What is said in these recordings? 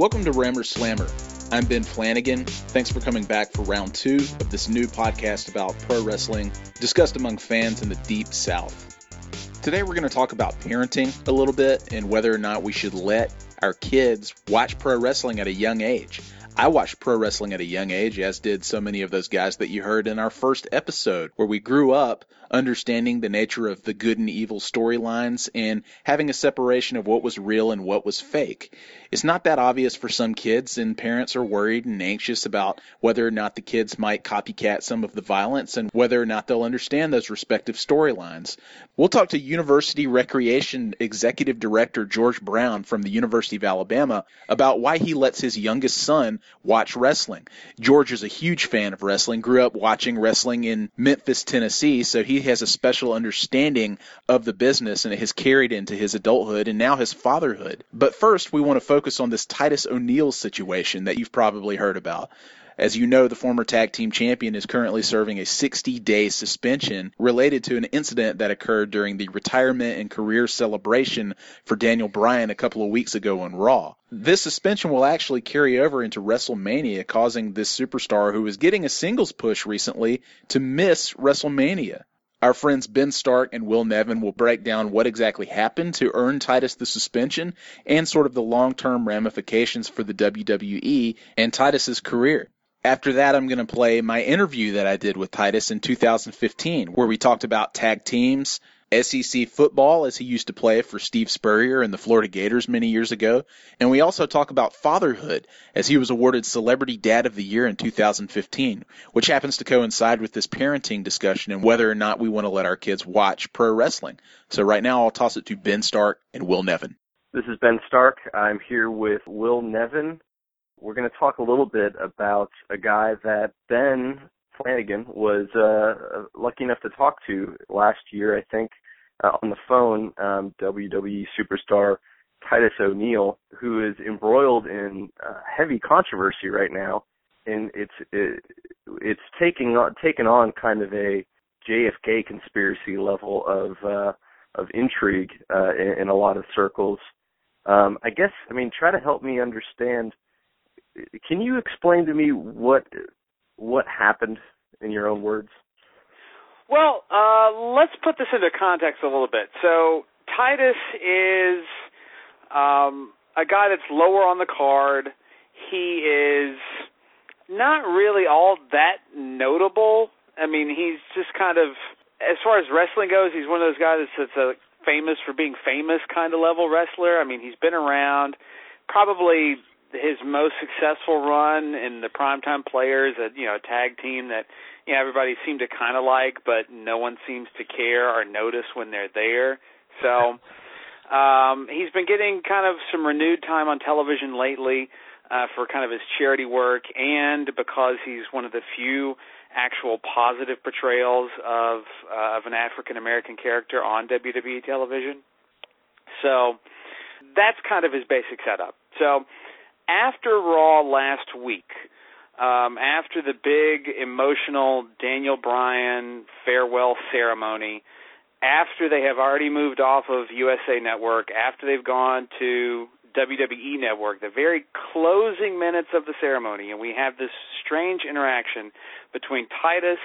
Welcome to Rammer Slammer. I'm Ben Flanagan. Thanks for coming back for round two of this new podcast about pro wrestling discussed among fans in the Deep South. Today we're going to talk about parenting a little bit and whether or not we should let our kids watch pro wrestling at a young age. I watched pro wrestling at a young age, as did so many of those guys that you heard in our first episode, where we grew up understanding the nature of the good and evil storylines and having a separation of what was real and what was fake. It's not that obvious for some kids, and parents are worried and anxious about whether or not the kids might copycat some of the violence and whether or not they'll understand those respective storylines. We'll talk to University Recreation Executive Director George Brown from the University of Alabama about why he lets his youngest son watch wrestling. George is a huge fan of wrestling, grew up watching wrestling in Memphis, Tennessee, so he has a special understanding of the business and it has carried into his adulthood and now his fatherhood. But first, we want to focus on this Titus O'Neil situation that you've probably heard about. As you know, the former tag team champion is currently serving a 60 day suspension related to an incident that occurred during the retirement and career celebration for Daniel Bryan a couple of weeks ago on Raw. This suspension will actually carry over into WrestleMania, causing this superstar who was getting a singles push recently to miss WrestleMania. Our friends Ben Stark and Will Nevin will break down what exactly happened to earn Titus the suspension and sort of the long term ramifications for the WWE and Titus's career. After that, I'm going to play my interview that I did with Titus in 2015, where we talked about tag teams, SEC football, as he used to play for Steve Spurrier and the Florida Gators many years ago. And we also talk about fatherhood, as he was awarded Celebrity Dad of the Year in 2015, which happens to coincide with this parenting discussion and whether or not we want to let our kids watch pro wrestling. So right now, I'll toss it to Ben Stark and Will Nevin. This is Ben Stark. I'm here with Will Nevin we're going to talk a little bit about a guy that Ben Flanagan was uh, lucky enough to talk to last year, I think, uh, on the phone, um, WWE superstar Titus O'Neil, who is embroiled in uh, heavy controversy right now, and it's it, it's taking on taken on kind of a JFK conspiracy level of uh, of intrigue uh, in, in a lot of circles. Um, I guess I mean try to help me understand can you explain to me what what happened in your own words? Well, uh, let's put this into context a little bit. So Titus is um, a guy that's lower on the card. He is not really all that notable. I mean, he's just kind of, as far as wrestling goes, he's one of those guys that's, that's a famous for being famous kind of level wrestler. I mean, he's been around. Probably his most successful run in the primetime players, a you know a tag team that you know everybody seemed to kind of like, but no one seems to care or notice when they're there. So um, he's been getting kind of some renewed time on television lately uh, for kind of his charity work, and because he's one of the few actual positive portrayals of uh, of an African American character on WWE television. So that's kind of his basic setup. So after Raw last week, um, after the big emotional Daniel Bryan farewell ceremony, after they have already moved off of USA Network, after they've gone to WWE Network, the very closing minutes of the ceremony, and we have this strange interaction between Titus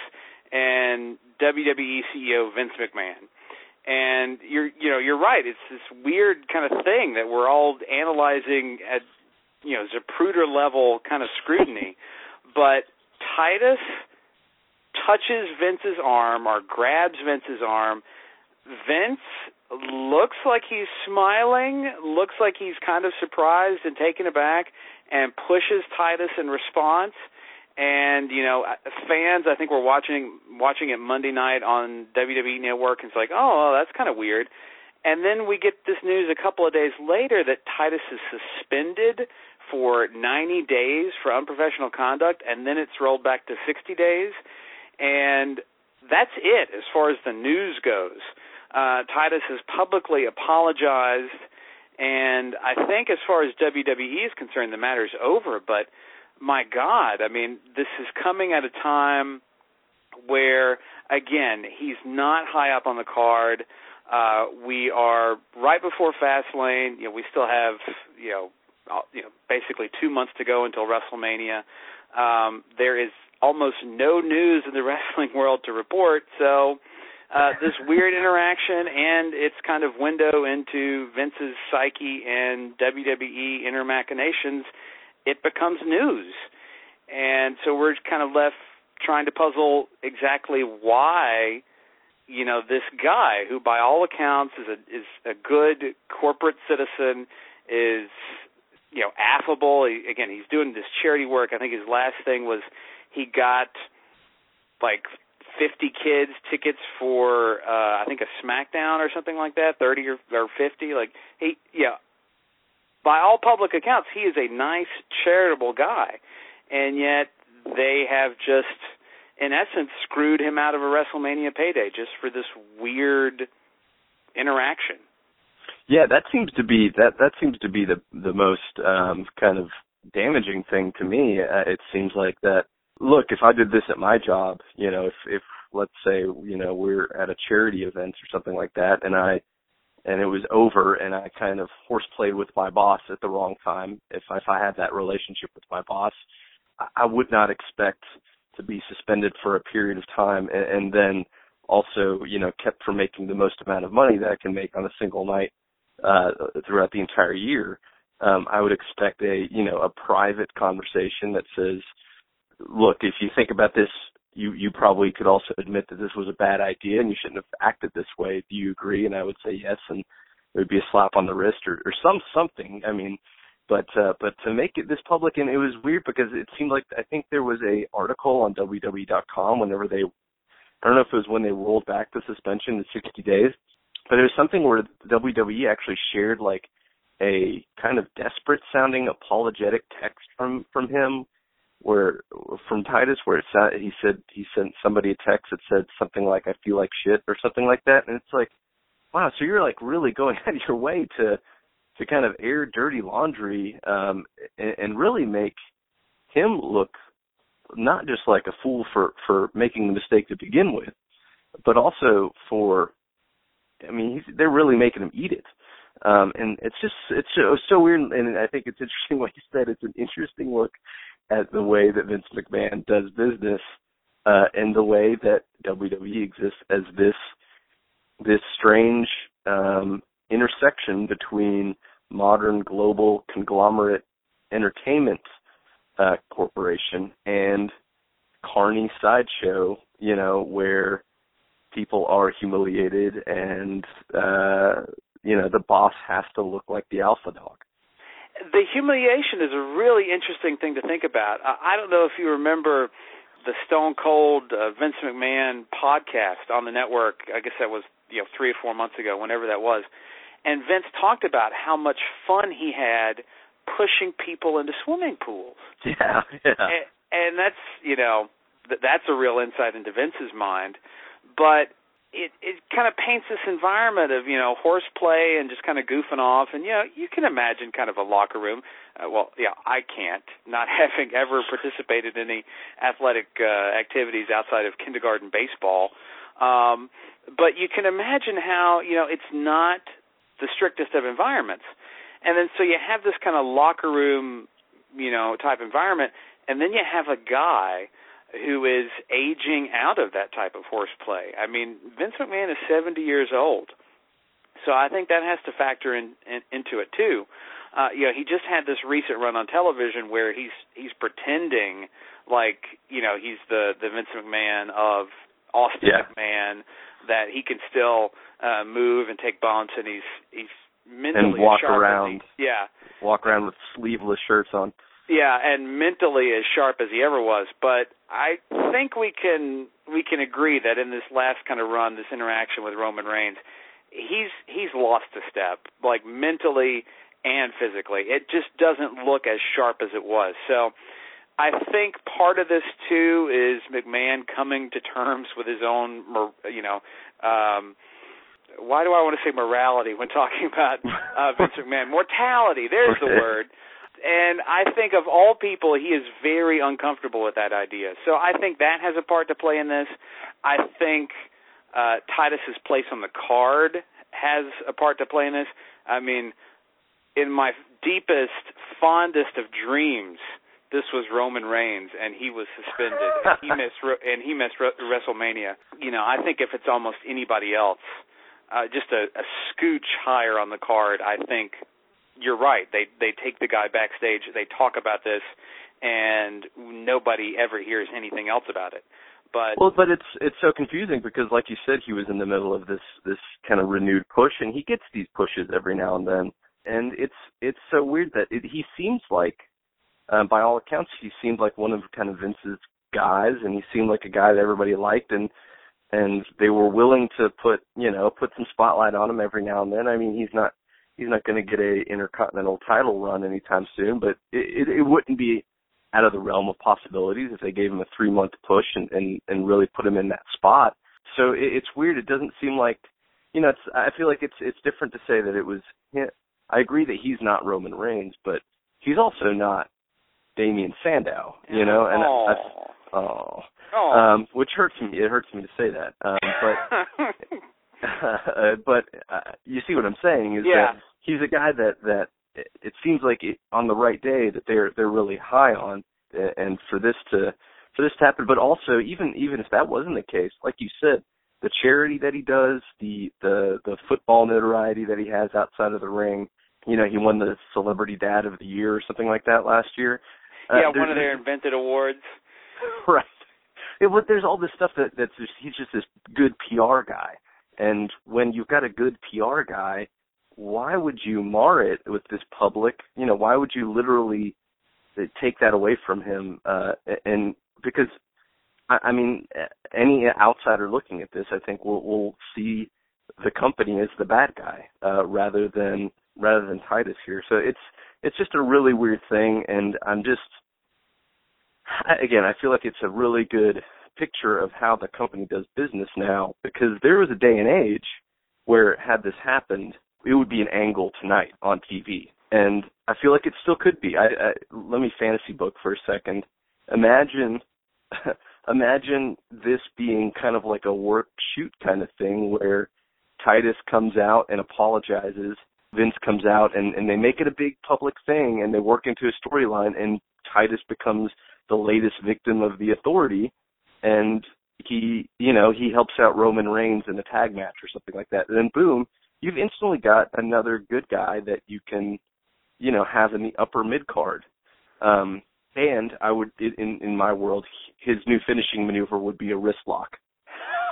and WWE CEO Vince McMahon. And you're you know you're right. It's this weird kind of thing that we're all analyzing at you know Zapruder level kind of scrutiny, but Titus touches Vince's arm or grabs Vince's arm. Vince looks like he's smiling, looks like he's kind of surprised and taken aback, and pushes Titus in response. And you know, fans, I think we're watching watching it Monday night on WWE Network, and it's like, oh, that's kind of weird. And then we get this news a couple of days later that Titus is suspended for 90 days for unprofessional conduct, and then it's rolled back to 60 days. And that's it as far as the news goes. Uh, Titus has publicly apologized, and I think as far as WWE is concerned, the matter's over. But my God, I mean, this is coming at a time where, again, he's not high up on the card. Uh, we are right before Fastlane. You know, we still have you know you know basically two months to go until WrestleMania. Um, there is almost no news in the wrestling world to report, so uh, this weird interaction and its kind of window into Vince's psyche and WWE inner machinations, it becomes news. And so we're kind of left trying to puzzle exactly why you know this guy who by all accounts is a is a good corporate citizen is you know affable. He, again he's doing this charity work. I think his last thing was he got like 50 kids tickets for uh I think a SmackDown or something like that, 30 or or 50 like he yeah. By all public accounts he is a nice charitable guy. And yet they have just in essence screwed him out of a WrestleMania payday just for this weird interaction. Yeah, that seems to be that that seems to be the the most um kind of damaging thing to me. Uh, it seems like that look, if I did this at my job, you know, if if let's say, you know, we're at a charity event or something like that and I and it was over and I kind of horseplayed with my boss at the wrong time, if if I had that relationship with my boss, I, I would not expect to be suspended for a period of time and, and then also, you know, kept from making the most amount of money that I can make on a single night uh throughout the entire year. Um I would expect a, you know, a private conversation that says, look, if you think about this, you you probably could also admit that this was a bad idea and you shouldn't have acted this way. Do you agree? And I would say yes, and it would be a slap on the wrist or, or some something. I mean, but uh, but to make it this public, and it was weird because it seemed like I think there was a article on WWE.com whenever they, I don't know if it was when they rolled back the suspension to 60 days, but there was something where WWE actually shared like a kind of desperate sounding apologetic text from from him where from Titus where it said he said he sent somebody a text that said something like I feel like shit or something like that. And it's like wow so you're like really going out of your way to to kind of air dirty laundry um and, and really make him look not just like a fool for for making the mistake to begin with but also for I mean he's, they're really making him eat it. Um and it's just it's so, so weird and I think it's interesting what you said. It's an interesting look at the way that Vince McMahon does business uh, and the way that WWE exists as this this strange um, intersection between modern global conglomerate entertainment uh, corporation and carny sideshow, you know, where people are humiliated and uh, you know the boss has to look like the alpha dog the humiliation is a really interesting thing to think about. I don't know if you remember the Stone Cold uh, Vince McMahon podcast on the network. I guess that was you know three or four months ago, whenever that was. And Vince talked about how much fun he had pushing people into swimming pools. Yeah, yeah. And, and that's you know th- that's a real insight into Vince's mind. But it it kind of paints this environment of you know horseplay and just kind of goofing off. And you know you can imagine kind of a locker room. Uh, well yeah I can't not having ever participated in any athletic uh, activities outside of kindergarten baseball. Um but you can imagine how you know it's not the strictest of environments. And then so you have this kind of locker room you know type environment and then you have a guy who is aging out of that type of horseplay. I mean, Vince McMahon is 70 years old, so I think that has to factor in, in into it too. Uh, you know, he just had this recent run on television where he's he's pretending like you know he's the the Vince McMahon of Austin yeah. McMahon that he can still uh, move and take bumps and he's he's mentally and walk sharp around. He, yeah, walk around with sleeveless shirts on. Yeah, and mentally as sharp as he ever was. But I think we can we can agree that in this last kind of run, this interaction with Roman Reigns, he's he's lost a step, like mentally and physically. It just doesn't look as sharp as it was. So I think part of this too is McMahon coming to terms with his own, you know, um why do I want to say morality when talking about uh, Vince McMahon? Mortality. There's the word and I think of all people, he is very uncomfortable with that idea. So I think that has a part to play in this. I think uh, Titus's place on the card has a part to play in this. I mean, in my deepest, fondest of dreams, this was Roman Reigns, and he was suspended, and he missed and he missed WrestleMania. You know, I think if it's almost anybody else, uh, just a, a scooch higher on the card, I think you're right. They they take the guy backstage, they talk about this, and nobody ever hears anything else about it. But well, but it's it's so confusing because, like you said, he was in the middle of this this kind of renewed push, and he gets these pushes every now and then, and it's it's so weird that it, he seems like, um, by all accounts, he seemed like one of kind of Vince's guys, and he seemed like a guy that everybody liked, and and they were willing to put you know put some spotlight on him every now and then. I mean, he's not he's not going to get a intercontinental title run anytime soon, but it, it, it wouldn't be out of the realm of possibilities if they gave him a three month push and, and and really put him in that spot. So it, it's weird. It doesn't seem like you know. It's I feel like it's it's different to say that it was. I agree that he's not Roman Reigns, but he's also not Damien Sandow. You know, and oh. I, oh, oh. Um, which hurts me. It hurts me to say that. Um, but uh, but uh, you see what I'm saying is yeah. that he's a guy that that it seems like it, on the right day that they're they're really high on, and for this to for this to happen, but also even even if that wasn't the case, like you said, the charity that he does, the the the football notoriety that he has outside of the ring, you know, he won the Celebrity Dad of the Year or something like that last year. Uh, yeah, one of their invented awards. Right. It, but there's all this stuff that that's just he's just this good PR guy, and when you've got a good PR guy why would you mar it with this public? You know, why would you literally take that away from him? Uh, and because, I, I mean, any outsider looking at this, I think will will see the company as the bad guy uh, rather than rather than Titus here. So it's it's just a really weird thing, and I'm just again, I feel like it's a really good picture of how the company does business now because there was a day and age where had this happened it would be an angle tonight on TV. And I feel like it still could be. I, I let me fantasy book for a second. Imagine imagine this being kind of like a work shoot kind of thing where Titus comes out and apologizes, Vince comes out and, and they make it a big public thing and they work into a storyline and Titus becomes the latest victim of the authority and he you know, he helps out Roman Reigns in a tag match or something like that. And then boom, you've instantly got another good guy that you can, you know, have in the upper mid card. Um, and I would, in in my world, his new finishing maneuver would be a wrist lock.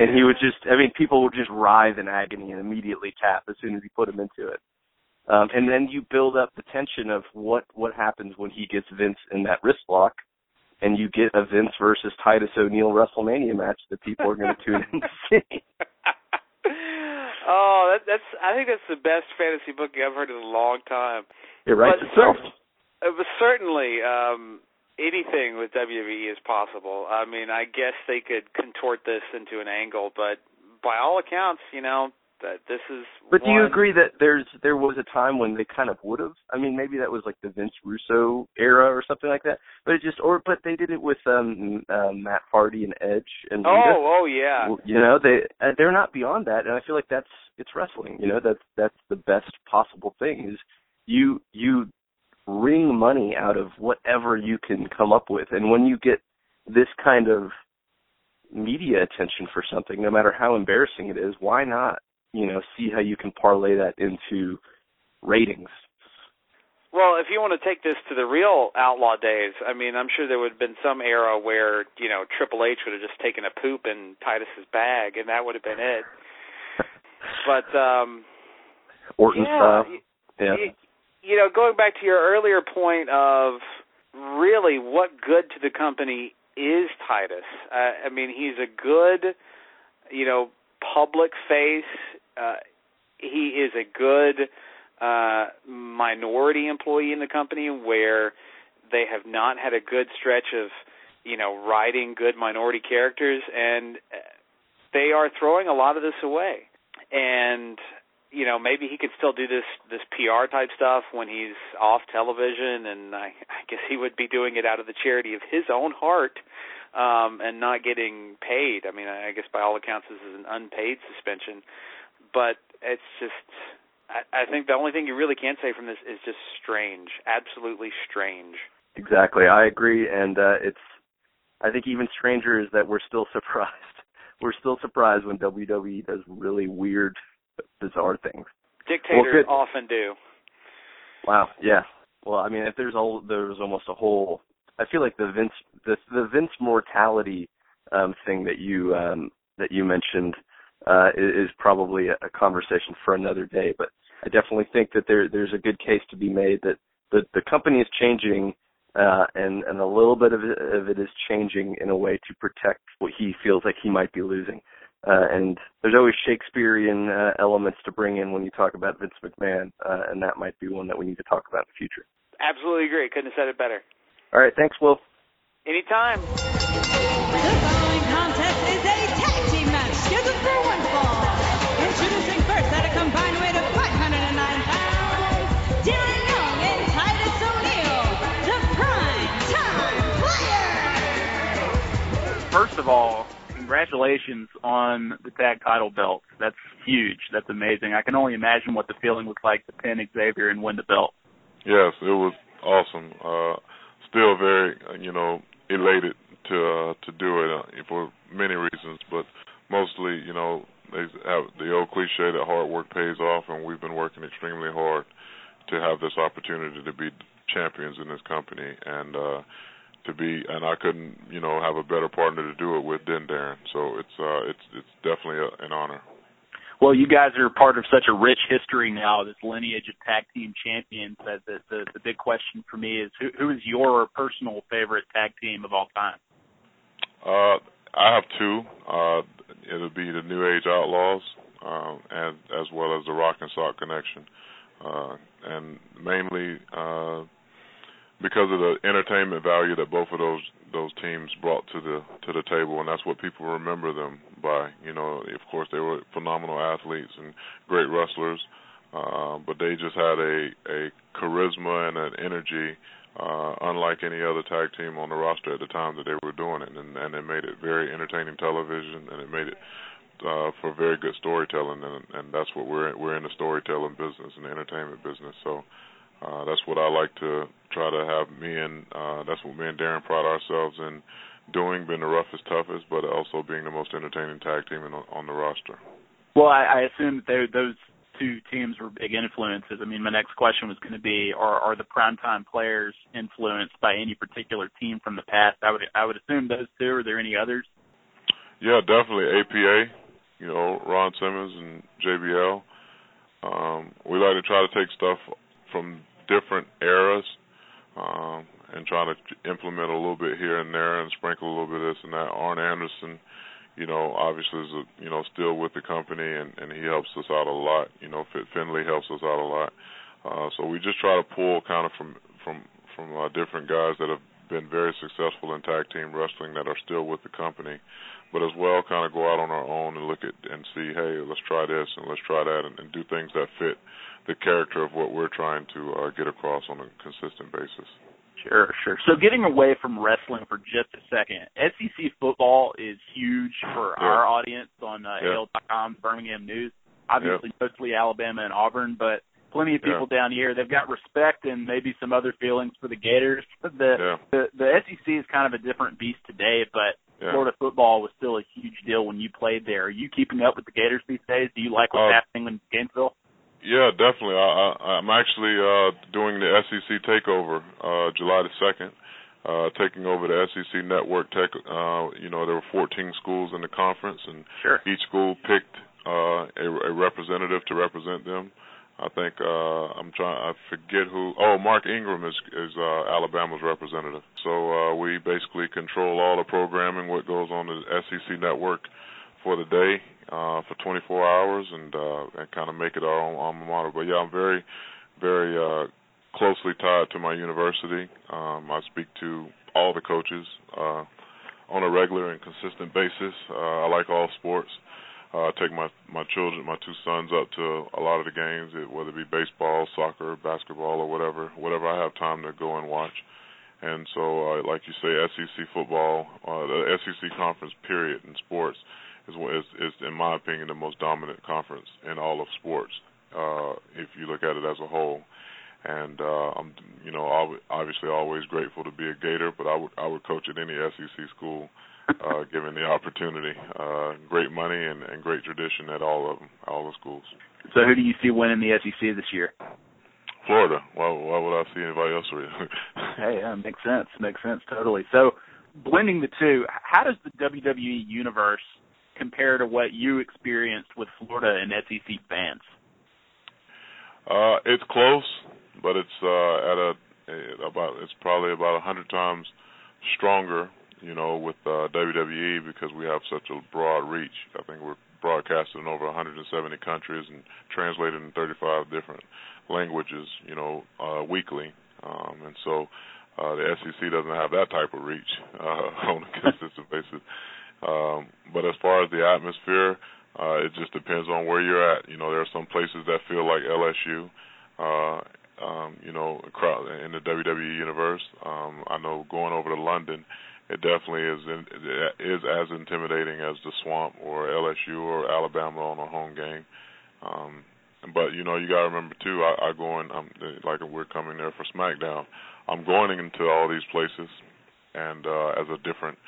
and he would just, I mean, people would just writhe in agony and immediately tap as soon as he put him into it. Um, and then you build up the tension of what what happens when he gets Vince in that wrist lock, and you get a Vince versus Titus O'Neil WrestleMania match that people are going to tune in to see. Oh, that, that's. I think that's the best fantasy booking I've heard in a long time. It writes but itself. Cer- but certainly, um, anything with WWE is possible. I mean, I guess they could contort this into an angle, but by all accounts, you know, that this is. But one... do you agree that there's there was a time when they kind of would have? I mean, maybe that was like the Vince Russo era or something like that. But it just or but they did it with um, um Matt Hardy and Edge and oh oh yeah. You know they uh, they're not beyond that, and I feel like that's it's wrestling. You know that's that's the best possible thing is you you wring money out of whatever you can come up with, and when you get this kind of media attention for something, no matter how embarrassing it is, why not you know, see how you can parlay that into ratings. Well, if you want to take this to the real outlaw days, I mean, I'm sure there would have been some era where, you know, Triple H would have just taken a poop in Titus's bag and that would have been it. but um Orton yeah, style. Yeah. You, you know, going back to your earlier point of really what good to the company is Titus. Uh, I mean, he's a good, you know, public face uh, he is a good uh, minority employee in the company where they have not had a good stretch of you know writing good minority characters and they are throwing a lot of this away and you know maybe he could still do this this PR type stuff when he's off television and I, I guess he would be doing it out of the charity of his own heart um and not getting paid. I mean I guess by all accounts this is an unpaid suspension but it's just I, I think the only thing you really can say from this is just strange, absolutely strange. Exactly, I agree, and uh, it's. I think even stranger is that we're still surprised. We're still surprised when WWE does really weird, bizarre things. Dictators well, often do. Wow. Yeah. Well, I mean, if there's a there's almost a whole. I feel like the Vince the the Vince mortality um, thing that you um, that you mentioned uh, is, is probably a, a conversation for another day. But I definitely think that there there's a good case to be made that the the company is changing. Uh, and and a little bit of it, of it is changing in a way to protect what he feels like he might be losing. Uh, and there's always Shakespearean uh, elements to bring in when you talk about Vince McMahon, uh, and that might be one that we need to talk about in the future. Absolutely agree. Couldn't have said it better. All right. Thanks, Will. Anytime. The following contest is combined weight of 509 pounds, Darren Young and Titus O'Neil, the Prime Time Players. First of all, congratulations on the tag title belt. That's huge. That's amazing. I can only imagine what the feeling was like to pin Xavier and win the belt. Yes, it was awesome. Uh, still very, uh, you know, elated to uh, to do it uh, for many reasons, but mostly, you know, they have the old cliche that hard work pays off, and we've been working extremely hard to have this opportunity to be champions in this company, and uh, to be, and I couldn't, you know, have a better partner to do it with than Darren. So it's uh, it's it's definitely a, an honor. Well, you guys are part of such a rich history now, this lineage of tag team champions. That the the, the big question for me is who who is your personal favorite tag team of all time? Uh, I have two. Uh, it'll be the New Age Outlaws, um, and as well as the Rock and Sock Connection, uh, and mainly uh, because of the entertainment value that both of those those teams brought to the to the table, and that's what people remember them by. You know, of course, they were phenomenal athletes and great wrestlers, uh, but they just had a a charisma and an energy uh, unlike any other tag team on the roster at the time that they were doing it, and, and it made it very entertaining television, and it made it uh, for very good storytelling, and, and that's what we're we're in the storytelling business and the entertainment business. So uh, that's what I like to try to have me and uh, that's what me and Darren pride ourselves in doing, being the roughest, toughest, but also being the most entertaining tag team in, on the roster. Well, I, I assume that those two teams were big influences. I mean, my next question was going to be: Are are the primetime players influenced by any particular team from the past? I would I would assume those two. Are there any others? Yeah, definitely APA. You know, Ron Simmons and JBL. Um, we like to try to take stuff from different eras um, and try to implement a little bit here and there and sprinkle a little bit of this and that. Arn Anderson, you know, obviously is a, you know still with the company and and he helps us out a lot. You know, Fit Finlay helps us out a lot. Uh, so we just try to pull kind of from from from uh, different guys that have been very successful in tag team wrestling that are still with the company, but as well kind of go out on our own and look at and see, hey, let's try this and let's try that and, and do things that fit the character of what we're trying to uh, get across on a consistent basis. Sure, sure. So getting away from wrestling for just a second, SEC football is huge for yeah. our audience on uh, yeah. AL.com, Birmingham News. Obviously, yeah. mostly Alabama and Auburn, but plenty of people yeah. down here. They've got respect and maybe some other feelings for the Gators. The the, the SEC is kind of a different beast today, but. Florida football was still a huge deal when you played there. Are you keeping up with the Gators these days? Do you like what's uh, happening in Gainesville? Yeah, definitely. I, I, I'm actually uh, doing the SEC takeover uh, July the second, uh, taking over the SEC network. Tech. Uh, you know, there were 14 schools in the conference, and sure. each school picked uh, a, a representative to represent them. I think uh, I'm trying. I forget who. Oh, Mark Ingram is is uh, Alabama's representative. So uh, we basically control all the programming, what goes on the SEC network for the day uh, for 24 hours and uh, and kind of make it our own alma mater. But yeah, I'm very, very uh, closely tied to my university. Um, I speak to all the coaches uh, on a regular and consistent basis. Uh, I like all sports. Uh, I take my my children, my two sons, up to a lot of the games, whether it be baseball, soccer, basketball, or whatever, whatever I have time to go and watch. And so, uh, like you say, SEC football, uh, the SEC conference period in sports is, is, is in my opinion, the most dominant conference in all of sports. uh, if you look at it as a whole. And uh, I'm, you know, obviously always grateful to be a Gator, but I would I would coach at any SEC school uh, given the opportunity. Uh, great money and, and great tradition at all of them, all the schools. So, who do you see winning the SEC this year? Florida. Why, why would I see anybody else win? hey, yeah, makes sense. Makes sense totally. So, blending the two, how does the WWE universe compare to what you experienced with Florida and SEC fans? Uh, it's close, but it's uh, at a about it's probably about a hundred times stronger you know, with uh, WWE because we have such a broad reach. I think we're broadcasted in over 170 countries and translated in 35 different languages, you know, uh, weekly. Um, and so uh, the SEC doesn't have that type of reach uh, on a consistent basis. Um, but as far as the atmosphere, uh, it just depends on where you're at. You know, there are some places that feel like LSU. Uh, um, you know, in the WWE universe. Um, I know going over to London, it definitely is in, is as intimidating as the Swamp or LSU or Alabama on a home game. Um, but you know, you got to remember too. I, I go in. I'm like we're coming there for SmackDown. I'm going into all these places, and uh, as a different,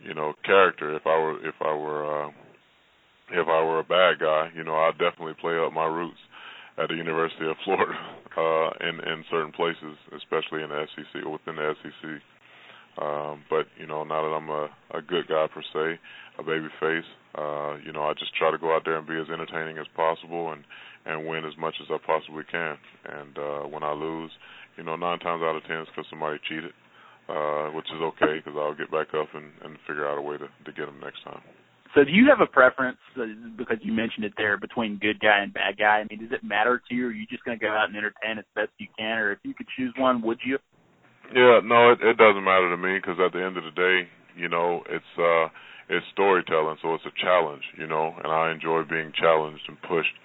you know, character. If I were if I were uh, if I were a bad guy, you know, I'd definitely play up my roots at the University of Florida uh, in in certain places, especially in the SEC or within the SEC. Um, but you know, now that I'm a, a good guy per se, a baby face, uh, you know, I just try to go out there and be as entertaining as possible and and win as much as I possibly can. And uh, when I lose, you know, nine times out of ten it's because somebody cheated, uh, which is okay because I'll get back up and, and figure out a way to to get them next time. So, do you have a preference uh, because you mentioned it there between good guy and bad guy? I mean, does it matter to you? Or are you just going to go out and entertain as best you can, or if you could choose one, would you? Yeah, no, it, it doesn't matter to me because at the end of the day, you know, it's uh, it's storytelling, so it's a challenge, you know, and I enjoy being challenged and pushed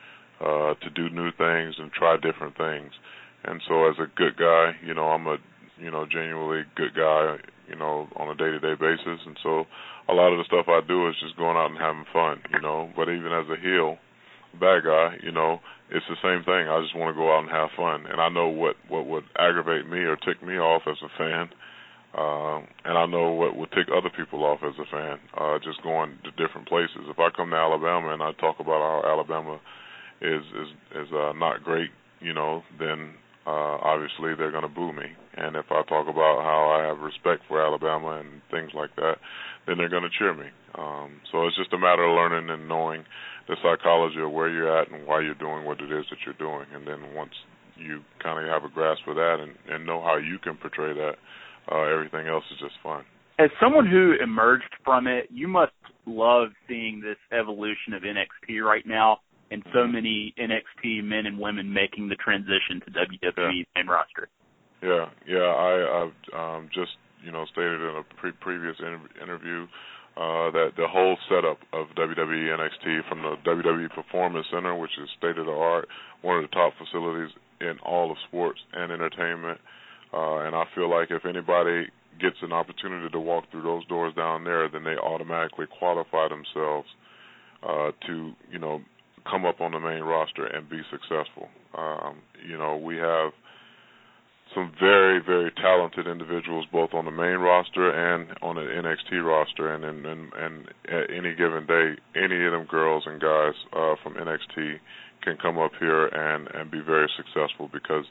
uh, to do new things and try different things. And so, as a good guy, you know, I'm a you know genuinely good guy, you know, on a day-to-day basis, and so a lot of the stuff I do is just going out and having fun, you know. But even as a heel, bad guy, you know, it's the same thing. I just want to go out and have fun, and I know what what would aggravate me or tick me off as a fan, um, and I know what would tick other people off as a fan. Uh, just going to different places. If I come to Alabama and I talk about how Alabama is is is uh, not great, you know, then uh, obviously they're going to boo me. And if I talk about how I have respect for Alabama and things like that, then they're going to cheer me. Um, so it's just a matter of learning and knowing the psychology of where you're at and why you're doing what it is that you're doing. And then once you kind of have a grasp of that and, and know how you can portray that, uh, everything else is just fun. As someone who emerged from it, you must love seeing this evolution of NXT right now and so mm-hmm. many NXT men and women making the transition to WWE yeah. main roster. Yeah, yeah. I, I've um, just you know stated in a pre- previous inter- interview uh, that the whole setup of WWE NXT from the WWE Performance Center, which is state of the art, one of the top facilities in all of sports and entertainment. Uh, and I feel like if anybody gets an opportunity to walk through those doors down there, then they automatically qualify themselves uh, to, you know, come up on the main roster and be successful. Um, you know, we have some very very talented individuals both on the main roster and on the NXT roster and and and, and at any given day any of them girls and guys uh from NXT can come up here and and be very successful because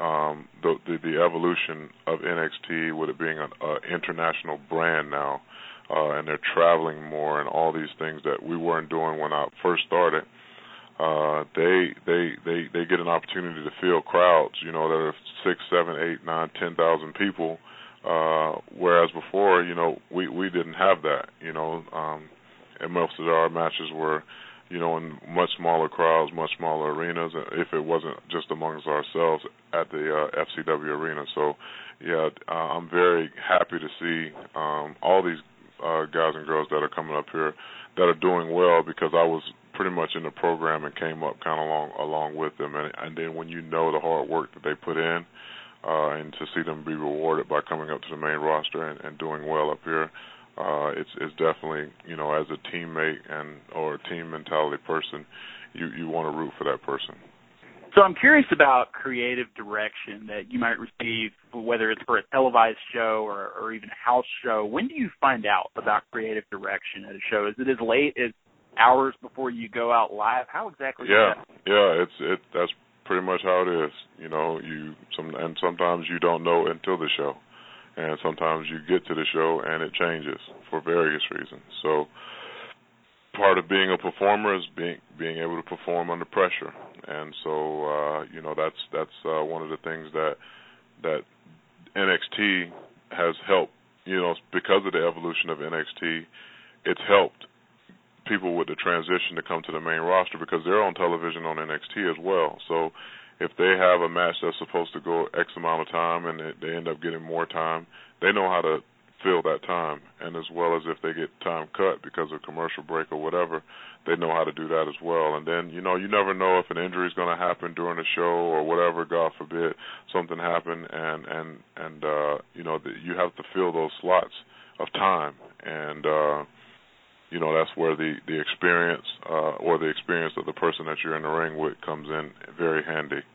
um the the, the evolution of NXT with it being an international brand now uh and they're traveling more and all these things that we weren't doing when I first started uh they they they they get an opportunity to fill crowds you know that are six seven eight nine ten thousand people. Uh whereas before you know we we didn't have that you know. Um and most of our matches were you know in much smaller crowds much smaller arenas if it wasn't just amongst ourselves at the uh FCW arena. So yeah uh, I'm very happy to see um all these uh guys and girls that are coming up here that are doing well because I was pretty much in the program and came up kind of along along with them. And and then when you know the hard work that they put in, uh, and to see them be rewarded by coming up to the main roster and, and doing well up here, uh, it's it's definitely you know as a teammate and or a team mentality person, you you want to root for that person. So I'm curious about creative direction that you might receive, whether it's for a televised show or, or even a house show. When do you find out about creative direction at a show? Is it as late as hours before you go out live? How exactly? Yeah, yeah, it's it. That's pretty much how it is. You know, you some and sometimes you don't know until the show, and sometimes you get to the show and it changes for various reasons. So part of being a performer is being being able to perform under pressure, and so uh, you know that's that's uh, one of the things that that NXT has helped. You know, because of the evolution of NXT, it's helped people with the transition to come to the main roster because they're on television on NXT as well. So if they have a match that's supposed to go X amount of time and they end up getting more time, they know how to fill that time, and as well as if they get time cut because of commercial break or whatever, they know how to do that as well. And then you know you never know if an injury is going to happen during the show or whatever. God forbid something happen, and and and uh, you know the, you have to fill those slots of time, and uh, you know that's where the the experience uh, or the experience of the person that you're in the ring with comes in very handy.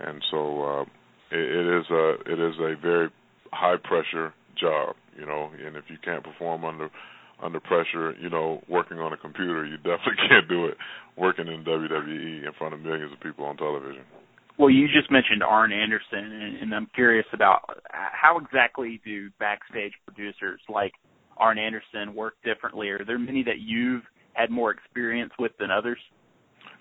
And so uh, it, it is a it is a very high pressure job, you know, and if you can't perform under under pressure, you know, working on a computer, you definitely can't do it working in WWE in front of millions of people on television. Well, you just mentioned Arn Anderson, and, and I'm curious about how exactly do backstage producers like Arn Anderson work differently? Are there many that you've had more experience with than others?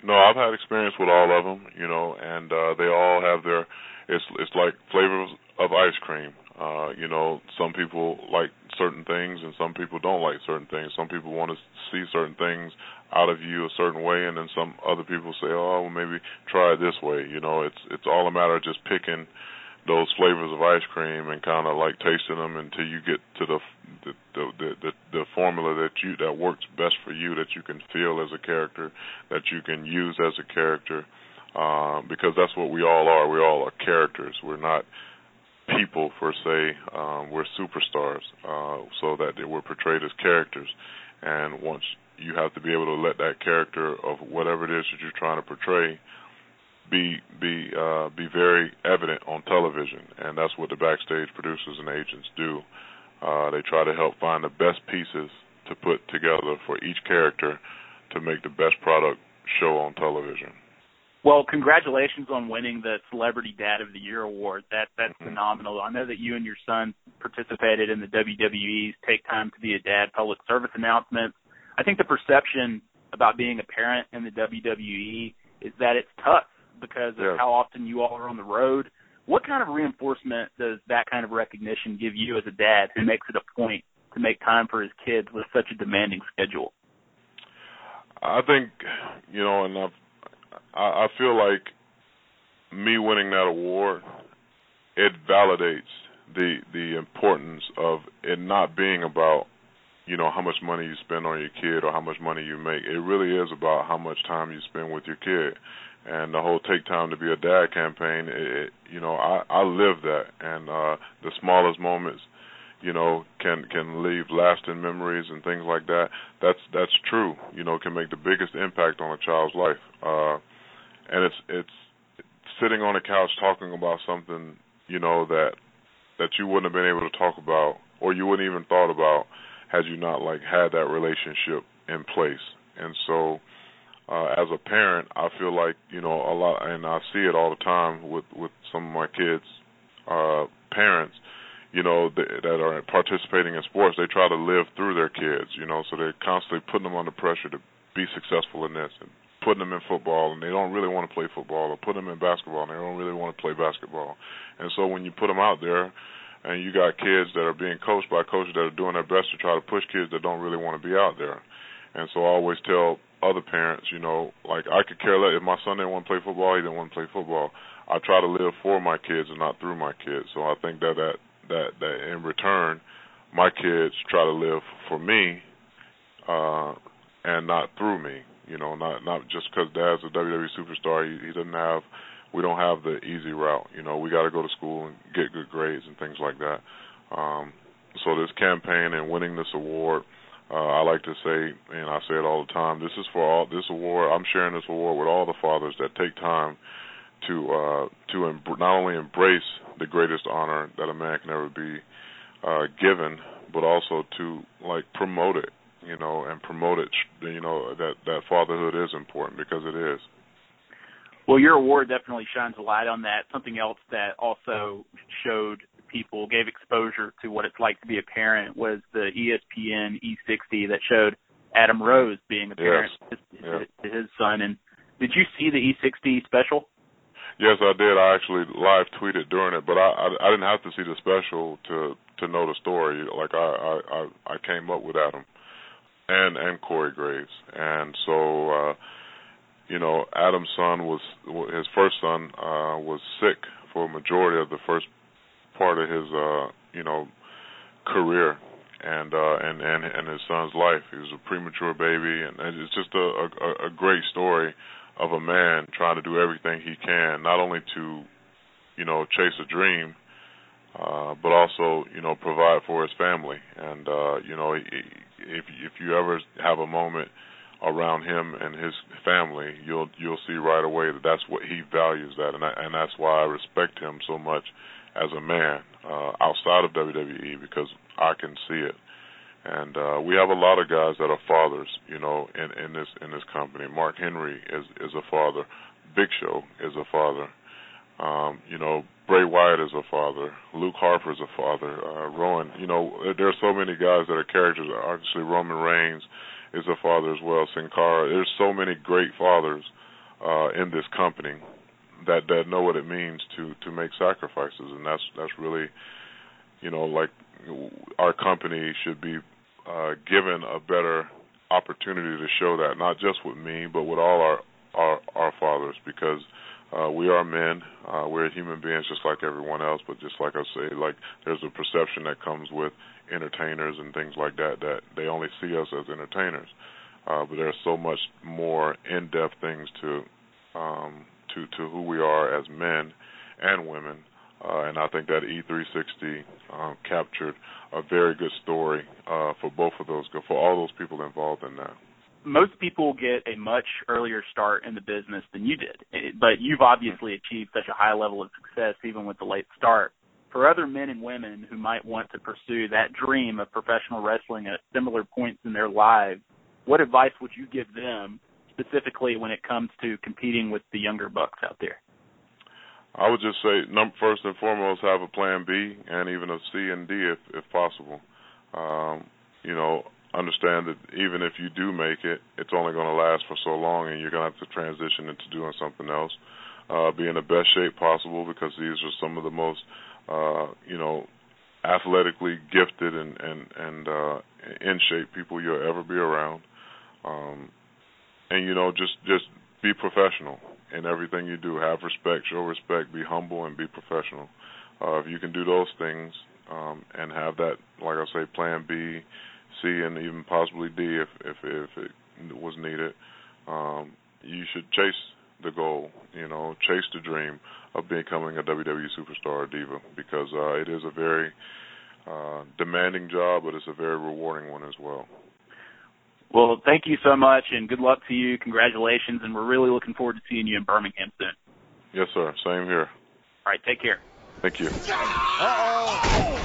No, I've had experience with all of them, you know, and uh, they all have their. It's it's like flavors of ice cream. Uh, you know, some people like certain things and some people don't like certain things. Some people want to see certain things out of you a certain way and then some other people say, "Oh, well maybe try it this way." You know, it's it's all a matter of just picking those flavors of ice cream and kind of like tasting them until you get to the the, the the the the formula that you that works best for you that you can feel as a character that you can use as a character uh, because that's what we all are we all are characters we're not people per se. Um, we're superstars, uh, so that were portrayed as characters. And once you have to be able to let that character of whatever it is that you're trying to portray be be uh, be very evident on television, and that's what the backstage producers and agents do. Uh, they try to help find the best pieces to put together for each character to make the best product show on television. Well, congratulations on winning the Celebrity Dad of the Year award. That that's mm-hmm. phenomenal. I know that you and your son participated in the WWE's Take Time to Be a Dad public service announcements. I think the perception about being a parent in the WWE is that it's tough because of how often you all are on the road. What kind of reinforcement does that kind of recognition give you as a dad who makes it a point to make time for his kids with such a demanding schedule? I think, you know, and I've I, I feel like me winning that award it validates the the importance of it not being about you know how much money you spend on your kid or how much money you make. It really is about how much time you spend with your kid. And the whole take time to be a dad campaign, it, you know, I I live that, and uh the smallest moments, you know, can can leave lasting memories and things like that. That's that's true. You know, can make the biggest impact on a child's life. Uh and it's it's sitting on a couch talking about something you know that that you wouldn't have been able to talk about or you wouldn't even thought about had you not like had that relationship in place and so uh as a parent i feel like you know a lot and i see it all the time with with some of my kids uh parents you know that, that are participating in sports they try to live through their kids you know so they're constantly putting them under pressure to be successful in this and putting them in football and they don't really want to play football, or put them in basketball and they don't really want to play basketball. And so when you put them out there, and you got kids that are being coached by coaches that are doing their best to try to push kids that don't really want to be out there. And so I always tell other parents, you know, like I could care less if my son didn't want to play football, he didn't want to play football. I try to live for my kids and not through my kids. So I think that that that, that in return, my kids try to live for me uh and not through me. You know, not not just because Dad's a WWE superstar, he, he doesn't have. We don't have the easy route. You know, we got to go to school and get good grades and things like that. Um, so this campaign and winning this award, uh, I like to say, and I say it all the time. This is for all. This award, I'm sharing this award with all the fathers that take time to uh, to em- not only embrace the greatest honor that a man can ever be uh, given, but also to like promote it, you know, and promote it. You know that that fatherhood is important because it is. Well, your award definitely shines a light on that. Something else that also showed people, gave exposure to what it's like to be a parent, was the ESPN E60 that showed Adam Rose being a parent yes. to, yeah. to his son. And did you see the E60 special? Yes, I did. I actually live tweeted during it, but I, I I didn't have to see the special to to know the story. Like I I I came up with Adam and and Corey Graves, and so. uh you know, Adam's son was his first son uh was sick for a majority of the first part of his uh you know career and uh and and and his son's life. He was a premature baby and it's just a a, a great story of a man trying to do everything he can not only to you know chase a dream uh but also you know provide for his family and uh you know if if you ever have a moment around him and his family, you'll you'll see right away that that's what he values that, and I, and that's why I respect him so much as a man uh, outside of WWE because I can see it. And uh, we have a lot of guys that are fathers, you know, in in this in this company. Mark Henry is is a father. Big Show is a father. Um, you know, Bray Wyatt is a father. Luke Harper is a father. Uh, Rowan, you know, there are so many guys that are characters. Obviously, Roman Reigns is a father as well. Sin Cara. There's so many great fathers uh, in this company that that know what it means to to make sacrifices, and that's that's really, you know, like our company should be uh, given a better opportunity to show that, not just with me, but with all our our, our fathers, because uh, we are men. Uh, we're human beings just like everyone else, but just like I say, like there's a perception that comes with entertainers and things like that that they only see us as entertainers. Uh, but there's so much more in-depth things to um, to to who we are as men and women. Uh, and I think that E360 um, captured a very good story uh, for both of those, for all those people involved in that most people get a much earlier start in the business than you did, but you've obviously achieved such a high level of success even with the late start. For other men and women who might want to pursue that dream of professional wrestling at similar points in their lives, what advice would you give them specifically when it comes to competing with the younger bucks out there? I would just say, first and foremost, have a plan B and even a C and D if, if possible. Um, you know, understand that even if you do make it, it's only going to last for so long, and you're going to have to transition into doing something else. Uh, be in the best shape possible because these are some of the most, uh, you know, athletically gifted and and and uh, in shape people you'll ever be around. Um, and you know, just just be professional in everything you do. Have respect, show respect, be humble, and be professional. Uh, if you can do those things um, and have that, like I say, Plan B C and even possibly D if if if it was needed. Um, you should chase the goal, you know, chase the dream of becoming a WWE superstar or diva because uh, it is a very uh, demanding job, but it's a very rewarding one as well. Well, thank you so much, and good luck to you. Congratulations, and we're really looking forward to seeing you in Birmingham soon. Yes, sir. Same here. All right, take care. Thank you. Uh-oh.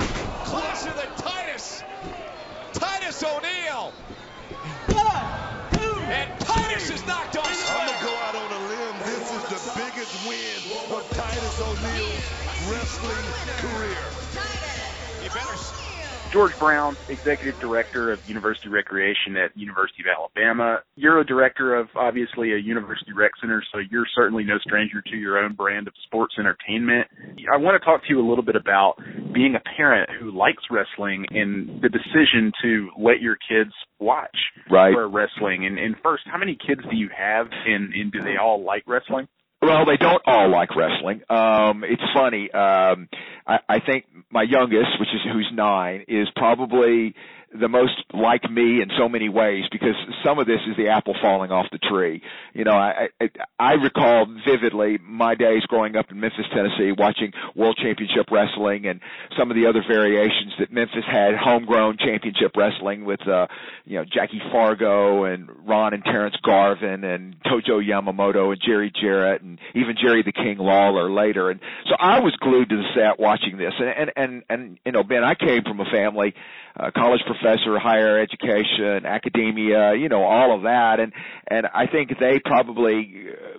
Closer than Titus. Titus O'Neil. And Titus is knocked off. I'm going to go out on a limb. This is the biggest win of Titus O'Neil's wrestling career. You better. George Brown, Executive Director of University Recreation at University of Alabama. You're a director of obviously a University Rec Center, so you're certainly no stranger to your own brand of sports entertainment. I want to talk to you a little bit about being a parent who likes wrestling and the decision to let your kids watch right. wrestling. And, and first, how many kids do you have, and, and do they all like wrestling? Well, they don't all like wrestling. Um, it's funny. Um, I, I think my youngest, which is who's nine, is probably the most like me in so many ways because some of this is the apple falling off the tree. You know, I I, I recall vividly my days growing up in Memphis, Tennessee, watching World Championship Wrestling and some of the other variations that Memphis had, homegrown championship wrestling with uh, you know Jackie Fargo and Ron and Terrence Garvin and Tojo Yamamoto and Jerry Jarrett and even Jerry the King Lawler later. And so I was glued to the set watching this. And and and, and you know, Ben, I came from a family uh, college professor, higher education, academia, you know, all of that. And, and I think they probably uh,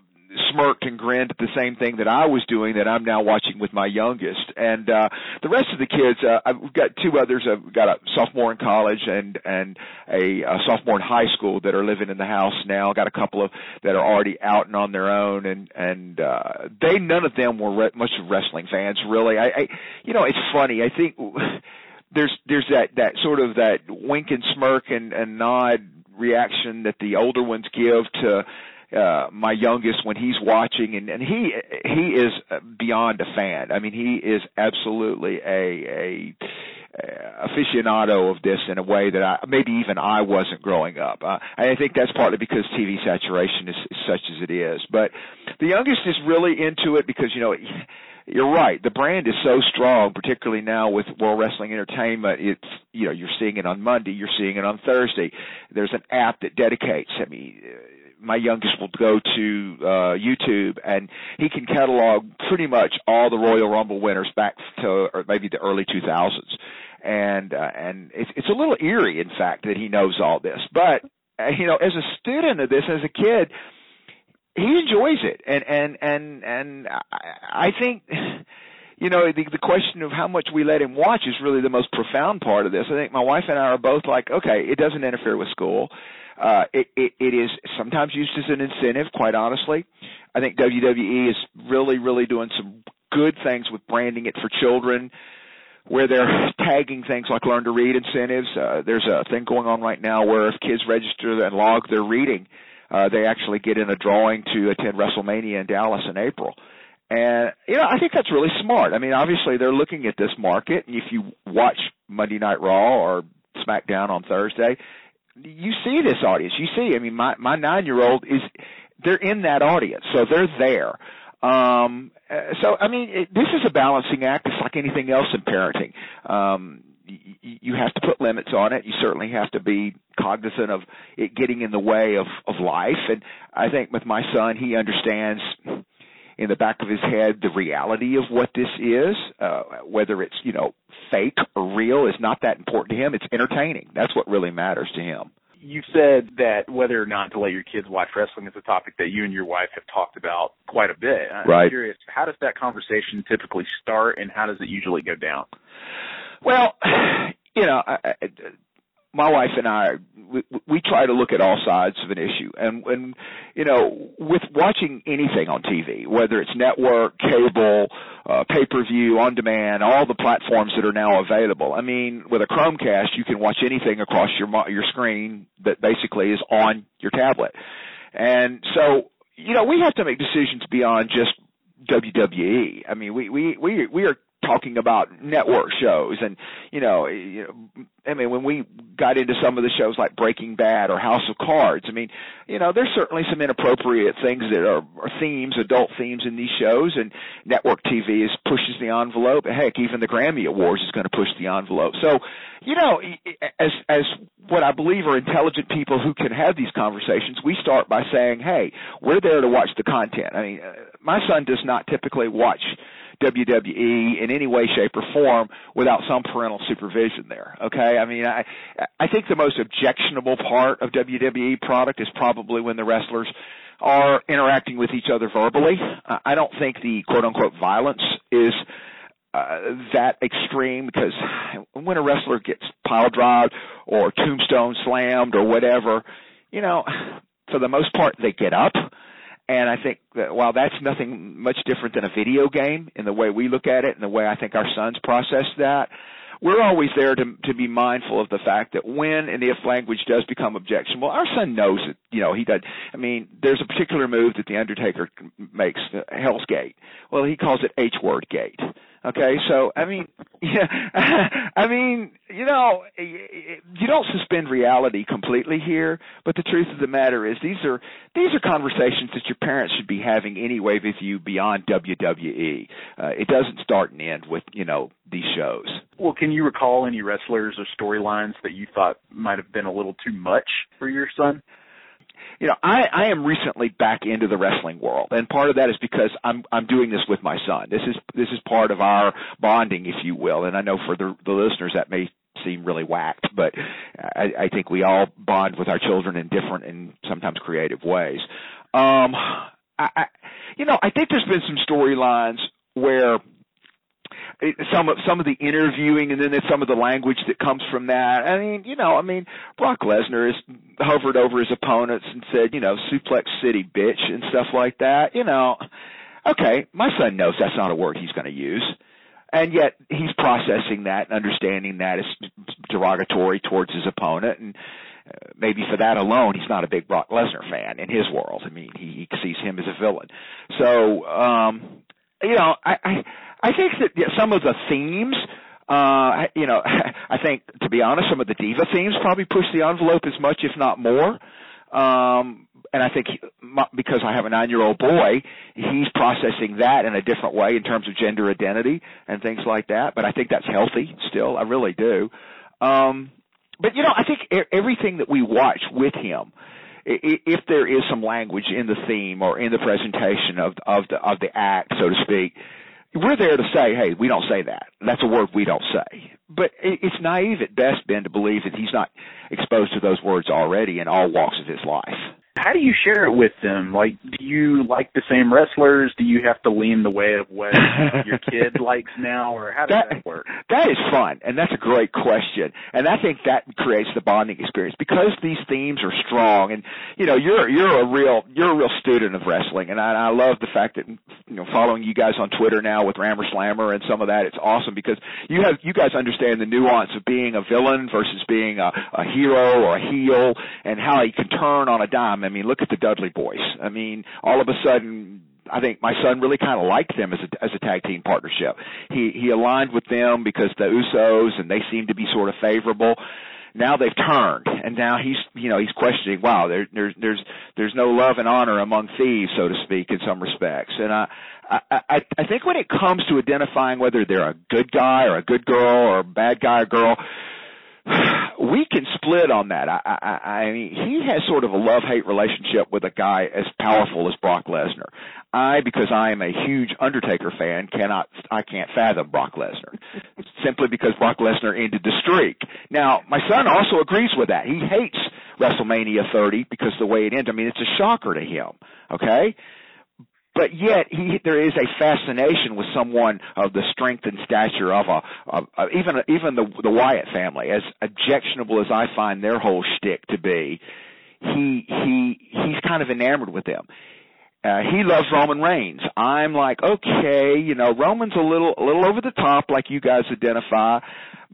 smirked and grinned at the same thing that I was doing that I'm now watching with my youngest. And, uh, the rest of the kids, uh, I've got two others. I've got a sophomore in college and, and a, a sophomore in high school that are living in the house now. Got a couple of that are already out and on their own and, and, uh, they, none of them were re- much wrestling fans really. I, I, you know, it's funny. I think, there's there's that that sort of that wink and smirk and, and nod reaction that the older ones give to uh my youngest when he's watching. And and he he is beyond a fan. I mean he is absolutely a a aficionado of this in a way that I maybe even I wasn't growing up. Uh, I think that's partly because TV saturation is, is such as it is. But the youngest is really into it because you know you're right. The brand is so strong, particularly now with World Wrestling Entertainment. It's you know you're seeing it on Monday, you're seeing it on Thursday. There's an app that dedicates. I mean, my youngest will go to uh YouTube and he can catalog pretty much all the Royal Rumble winners back to maybe the early 2000s. And uh, and it's it's a little eerie in fact that he knows all this. But uh, you know, as a student of this as a kid, he enjoys it, and and and and I think. You know, the, the question of how much we let him watch is really the most profound part of this. I think my wife and I are both like, okay, it doesn't interfere with school. Uh, it, it, it is sometimes used as an incentive, quite honestly. I think WWE is really, really doing some good things with branding it for children where they're tagging things like learn to read incentives. Uh, there's a thing going on right now where if kids register and log their reading, uh, they actually get in a drawing to attend WrestleMania in Dallas in April. And you know, I think that's really smart. I mean, obviously they're looking at this market, and if you watch Monday Night Raw or SmackDown on Thursday, you see this audience. You see, I mean, my my nine year old is they're in that audience, so they're there. Um, so I mean, it, this is a balancing act. It's like anything else in parenting. Um, you have to put limits on it. You certainly have to be cognizant of it getting in the way of of life. And I think with my son, he understands in the back of his head the reality of what this is. Uh, whether it's you know fake or real is not that important to him. It's entertaining. That's what really matters to him. You said that whether or not to let your kids watch wrestling is a topic that you and your wife have talked about quite a bit. I'm right. curious, how does that conversation typically start, and how does it usually go down? Well, you know, I, I, my wife and I we, we try to look at all sides of an issue, and and you know, with watching anything on TV, whether it's network, cable, uh, pay per view, on demand, all the platforms that are now available. I mean, with a Chromecast, you can watch anything across your your screen that basically is on your tablet, and so you know, we have to make decisions beyond just WWE. I mean, we we we we are talking about network shows and you know, you know I mean when we got into some of the shows like Breaking Bad or House of Cards I mean you know there's certainly some inappropriate things that are, are themes adult themes in these shows and network TV is pushes the envelope. Heck even the Grammy Awards is going to push the envelope. So you know as as what I believe are intelligent people who can have these conversations we start by saying hey we're there to watch the content. I mean uh, my son does not typically watch WWE in any way, shape, or form without some parental supervision there. Okay, I mean, I I think the most objectionable part of WWE product is probably when the wrestlers are interacting with each other verbally. I don't think the quote unquote violence is uh, that extreme because when a wrestler gets pile or tombstone slammed or whatever, you know, for the most part they get up and I think that while that's nothing much different than a video game in the way we look at it and the way I think our sons process that, we're always there to to be mindful of the fact that when and if language does become objectionable, our son knows it. You know, he does. I mean, there's a particular move that the Undertaker makes, Hell's Gate. Well, he calls it H word gate. Okay, so I mean, yeah, I mean, you know, you don't suspend reality completely here, but the truth of the matter is these are these are conversations that your parents should be having anyway with you beyond WWE. Uh, it doesn't start and end with you know these shows. Well, can you recall any wrestlers or storylines that you thought might have been a little too much for your son? You know, I, I am recently back into the wrestling world, and part of that is because I'm I'm doing this with my son. This is this is part of our bonding, if you will. And I know for the the listeners that may seem really whacked, but I, I think we all bond with our children in different and sometimes creative ways. Um, I, I you know, I think there's been some storylines where some of some of the interviewing and then there's some of the language that comes from that. I mean, you know, I mean, Brock Lesnar has hovered over his opponents and said, you know, suplex city bitch and stuff like that. You know, okay, my son knows that's not a word he's going to use. And yet he's processing that and understanding that as derogatory towards his opponent and uh, maybe for that alone he's not a big Brock Lesnar fan in his world. I mean, he, he sees him as a villain. So, um you know, I, I I think that some of the themes, uh, you know, I think to be honest, some of the diva themes probably push the envelope as much, if not more. Um, and I think he, because I have a nine-year-old boy, he's processing that in a different way in terms of gender identity and things like that. But I think that's healthy still. I really do. Um, but you know, I think everything that we watch with him, if there is some language in the theme or in the presentation of of the of the act, so to speak, we're there to say, hey, we don't say that. That's a word we don't say. But it's naive at best, Ben, to believe that he's not exposed to those words already in all walks of his life how do you share it with them? Like, do you like the same wrestlers? Do you have to lean the way of what your kid likes now, or how does that, that work? That is fun, and that's a great question. And I think that creates the bonding experience because these themes are strong. And you know, you're you're a real you're a real student of wrestling, and I, I love the fact that you know following you guys on Twitter now with Rammer Slammer and some of that. It's awesome because you have you guys understand the nuance of being a villain versus being a, a hero or a heel, and how he can turn on a dime. I mean, look at the Dudley Boys. I mean, all of a sudden, I think my son really kind of liked them as a as a tag team partnership. He he aligned with them because the Usos and they seemed to be sort of favorable. Now they've turned, and now he's you know he's questioning. Wow, there, there's there's there's no love and honor among thieves, so to speak, in some respects. And I I I, I think when it comes to identifying whether they're a good guy or a good girl or a bad guy or girl, we can split on that. I, I, I mean, he has sort of a love-hate relationship with a guy as powerful as Brock Lesnar. I, because I am a huge Undertaker fan, cannot, I can't fathom Brock Lesnar. Simply because Brock Lesnar ended the streak. Now, my son also agrees with that. He hates WrestleMania 30 because the way it ends. I mean, it's a shocker to him. Okay? But yet he there is a fascination with someone of the strength and stature of a of, of even even the the Wyatt family as objectionable as I find their whole shtick to be he he he's kind of enamored with them uh, he loves Roman Reigns. I'm like, okay, you know, Roman's a little, a little over the top, like you guys identify,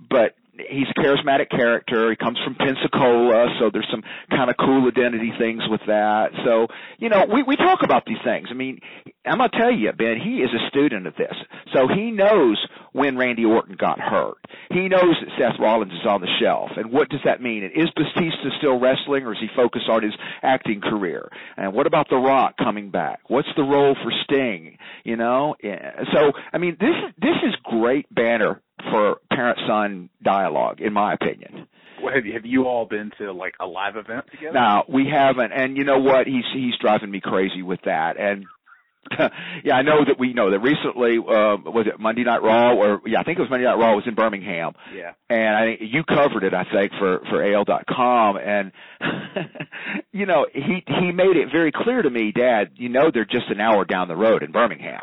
but he's a charismatic character. He comes from Pensacola, so there's some kind of cool identity things with that. So, you know, we we talk about these things. I mean, I'm gonna tell you, Ben, he is a student of this. So he knows when Randy Orton got hurt. He knows that Seth Rollins is on the shelf. And what does that mean? And Is Batista still wrestling or is he focused on his acting career? And what about The Rock coming back? What's the role for Sting? You know? Eh, so, I mean, this this is great banner for parent son dialogue, in my opinion. Well, have you, have you all been to like a live event together? No, we haven't. And you know what? He's he's driving me crazy with that. And yeah, I know that we know that recently uh was it Monday Night Raw or yeah, I think it was Monday Night Raw was in Birmingham. Yeah. And I think you covered it I think for for AL.com and you know, he he made it very clear to me, dad, you know they're just an hour down the road in Birmingham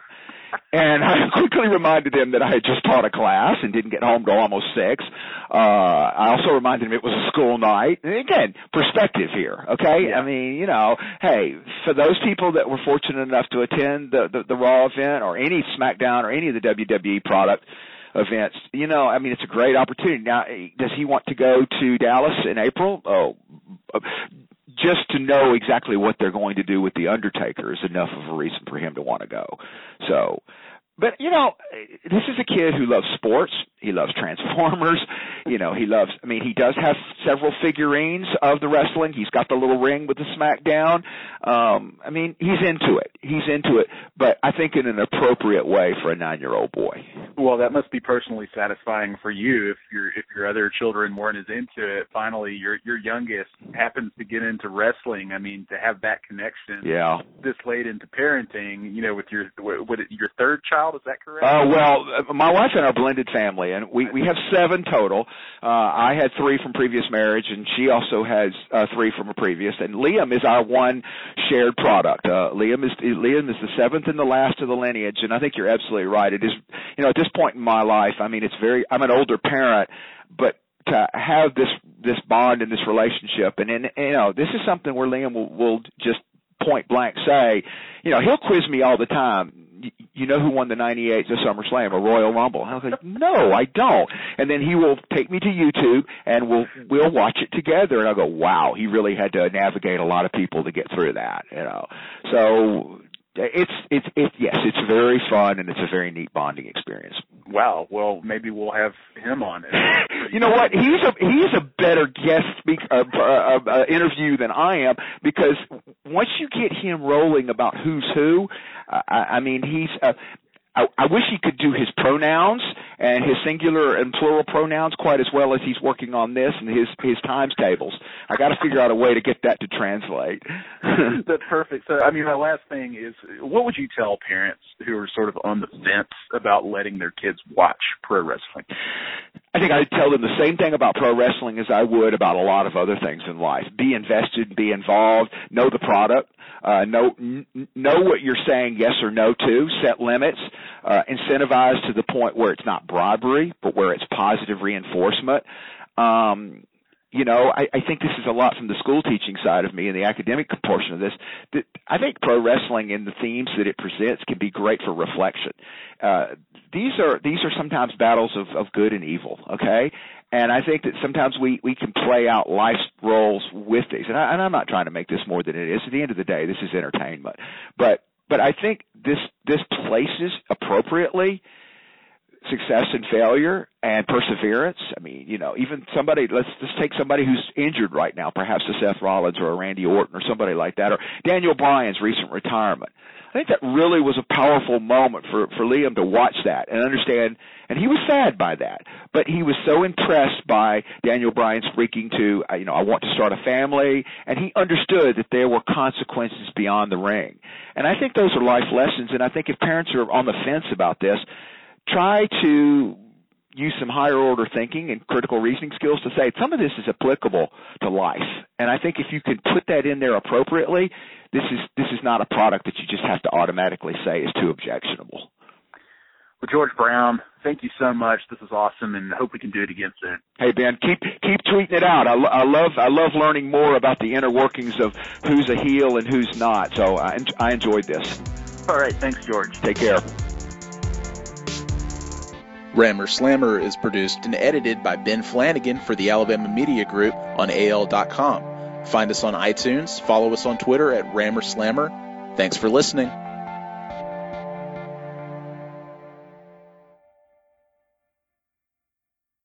and I quickly reminded him that I had just taught a class and didn't get home till almost six. Uh, I also reminded him it was a school night. And again, perspective here, okay? Yeah. I mean, you know, hey, for those people that were fortunate enough to attend the, the, the Raw event or any SmackDown or any of the WWE product, events. You know, I mean, it's a great opportunity. Now, does he want to go to Dallas in April? Oh, just to know exactly what they're going to do with the Undertaker is enough of a reason for him to want to go. So, but you know, this is a kid who loves sports. He loves Transformers. You know, he loves. I mean, he does have several figurines of the wrestling. He's got the little ring with the SmackDown. Um, I mean, he's into it. He's into it, but I think in an appropriate way for a nine-year-old boy. Well, that must be personally satisfying for you if your if your other children weren't as into it. Finally, your your youngest happens to get into wrestling. I mean, to have that connection. Yeah. This late into parenting, you know, with your with your third child, is that correct? Uh, well, my wife and our blended family, and we we have seven total. Uh, I had three from previous marriage, and she also has uh, three from a previous. And Liam is our one shared product. Uh, Liam is Liam is the seventh and the last of the lineage, and I think you're absolutely right. It is, you know, at this point in my life, I mean, it's very. I'm an older parent, but to have this this bond and this relationship, and, and you know, this is something where Liam will, will just point blank say, you know, he'll quiz me all the time you know who won the 98 the SummerSlam, a Royal Rumble? And I was like, no, I don't. And then he will take me to YouTube and we'll, we'll watch it together. And I'll go, wow, he really had to navigate a lot of people to get through that, you know. So it's it's it's yes, it's very fun and it's a very neat bonding experience. Wow. Well, maybe we'll have him on it. you know what? He's a he's a better guest speak uh, uh, uh, interview than I am because once you get him rolling about who's who, uh, I, I mean he's uh, I, I wish he could do his pronouns and his singular and plural pronouns quite as well as he's working on this and his his times tables. I got to figure out a way to get that to translate. That's perfect. So, I mean, my last thing is, what would you tell parents who are sort of on the fence about letting their kids watch pro wrestling? I think I'd tell them the same thing about pro wrestling as I would about a lot of other things in life. Be invested, be involved, know the product, uh, know n- know what you're saying yes or no to, set limits, uh, incentivize to the point where it's not bribery, but where it's positive reinforcement. Um, you know, I, I think this is a lot from the school teaching side of me and the academic portion of this. That I think pro wrestling and the themes that it presents can be great for reflection. Uh, these are these are sometimes battles of, of good and evil. Okay, and I think that sometimes we we can play out life's roles with these. And, I, and I'm not trying to make this more than it is. At the end of the day, this is entertainment. But but I think this this places appropriately success and failure and perseverance. I mean, you know, even somebody let's just take somebody who's injured right now, perhaps a Seth Rollins or a Randy Orton or somebody like that, or Daniel Bryan's recent retirement. I think that really was a powerful moment for for Liam to watch that and understand. And he was sad by that, but he was so impressed by Daniel Bryan speaking to, uh, you know, I want to start a family, and he understood that there were consequences beyond the ring. And I think those are life lessons. And I think if parents are on the fence about this, try to use some higher order thinking and critical reasoning skills to say some of this is applicable to life. And I think if you can put that in there appropriately, this is this is not a product that you just have to automatically say is too objectionable. Well, George Brown, thank you so much. This is awesome, and I hope we can do it again soon. Hey Ben, keep keep tweeting it out. I, I love I love learning more about the inner workings of who's a heel and who's not. So uh, I I enjoyed this. All right, thanks, George. Take care. Rammer Slammer is produced and edited by Ben Flanagan for the Alabama Media Group on AL.com. Find us on iTunes, follow us on Twitter at Rammer Slammer. Thanks for listening.